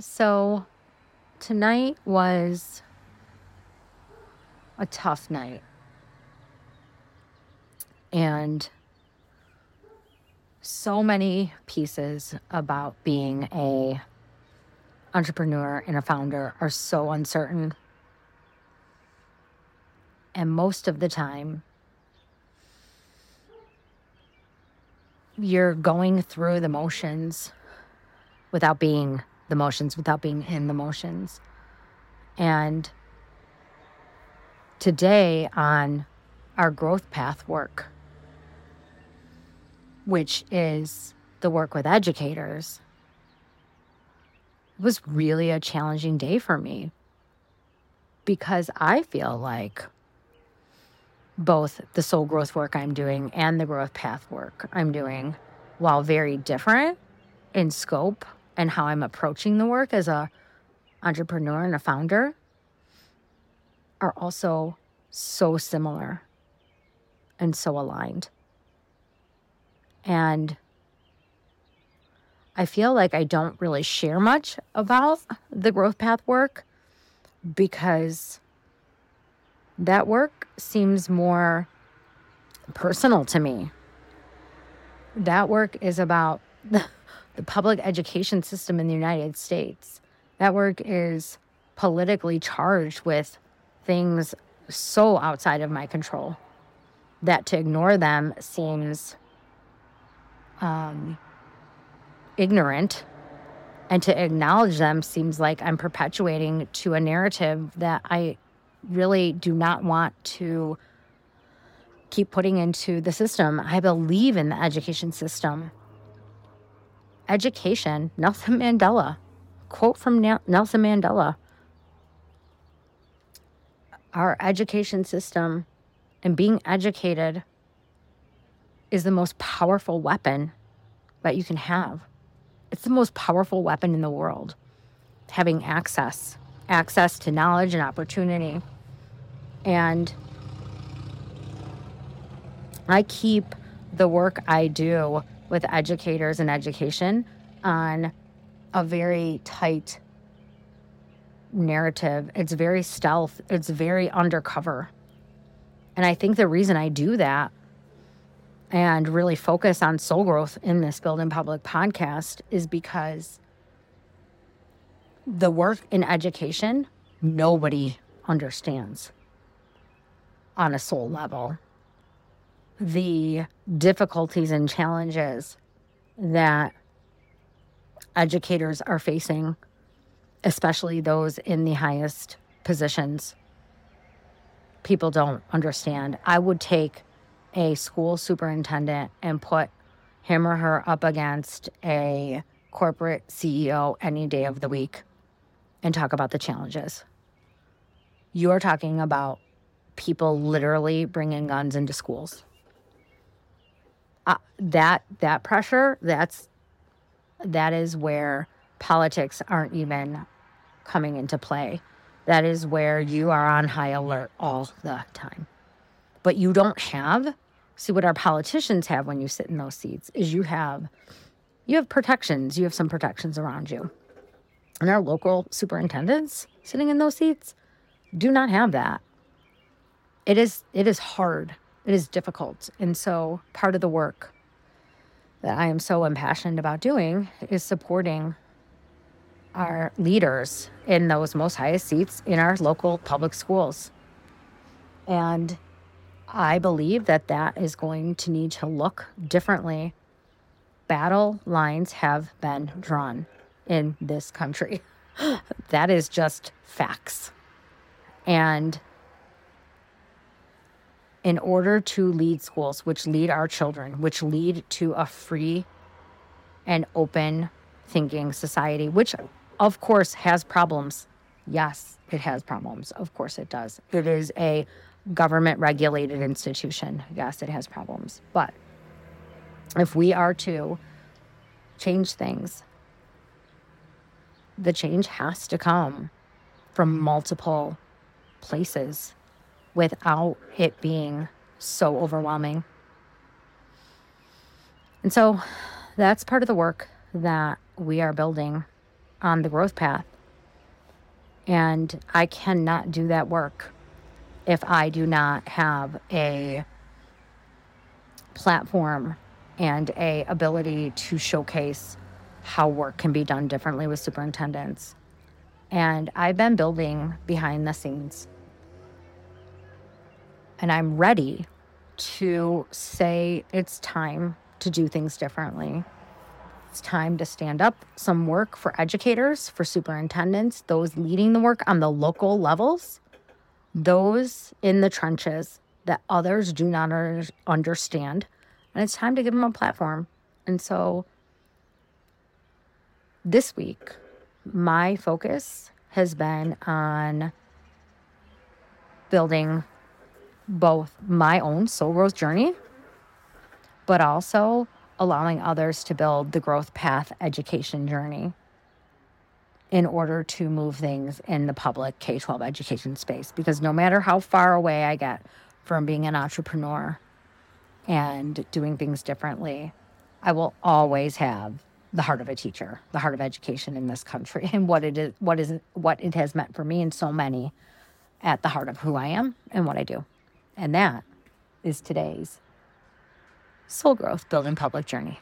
So tonight was a tough night. And so many pieces about being a entrepreneur and a founder are so uncertain. And most of the time, you're going through the motions without being the motions, without being in the motions. And today on our growth path work, which is the work with educators, was really a challenging day for me because I feel like both the soul growth work I'm doing and the growth path work I'm doing, while very different in scope and how I'm approaching the work as a entrepreneur and a founder, are also so similar and so aligned. And I feel like I don't really share much about the growth path work because that work seems more personal to me. That work is about the public education system in the United States. That work is politically charged with things so outside of my control that to ignore them seems um, ignorant and to acknowledge them seems like I'm perpetuating to a narrative that I really do not want to keep putting into the system. I believe in the education system. Education, Nelson Mandela, quote from Nelson Mandela. Our education system and being educated is the most powerful weapon that you can have. It's the most powerful weapon in the world. Having access, access to knowledge and opportunity. And I keep the work I do with educators and education on a very tight narrative. It's very stealth, it's very undercover. And I think the reason I do that and really focus on soul growth in this Build in Public podcast is because the work in education, nobody understands on a soul level. The difficulties and challenges that educators are facing, especially those in the highest positions, people don't understand. I would take a school superintendent and put him or her up against a corporate CEO any day of the week and talk about the challenges. You're talking about people literally bringing guns into schools. Uh, that that pressure that's that is where politics aren't even coming into play. That is where you are on high alert all the time. But you don't have see what our politicians have when you sit in those seats is you have you have protections you have some protections around you. And our local superintendents sitting in those seats do not have that. It is it is hard it is difficult and so part of the work that i am so impassioned about doing is supporting our leaders in those most highest seats in our local public schools and I believe that that is going to need to look differently. Battle lines have been drawn in this country. that is just facts. And in order to lead schools, which lead our children, which lead to a free and open thinking society, which of course has problems. Yes, it has problems. Of course it does. It is a government regulated institution. Yes, it has problems. But if we are to change things, the change has to come from multiple places without it being so overwhelming. And so that's part of the work that we are building on the growth path. And I cannot do that work if I do not have a platform and a ability to showcase how work can be done differently with superintendents. And I've been building behind the scenes. And I'm ready to say it's time to do things differently. It's time to stand up some work for educators, for superintendents, those leading the work on the local levels, those in the trenches that others do not understand. And it's time to give them a platform. And so this week, my focus has been on building both my own soul growth journey, but also allowing others to build the growth path education journey in order to move things in the public K 12 education space. Because no matter how far away I get from being an entrepreneur and doing things differently, I will always have the heart of a teacher, the heart of education in this country, and what it is, what is, what it has meant for me and so many at the heart of who I am and what I do. And that is today's Soul Growth Build in Public Journey.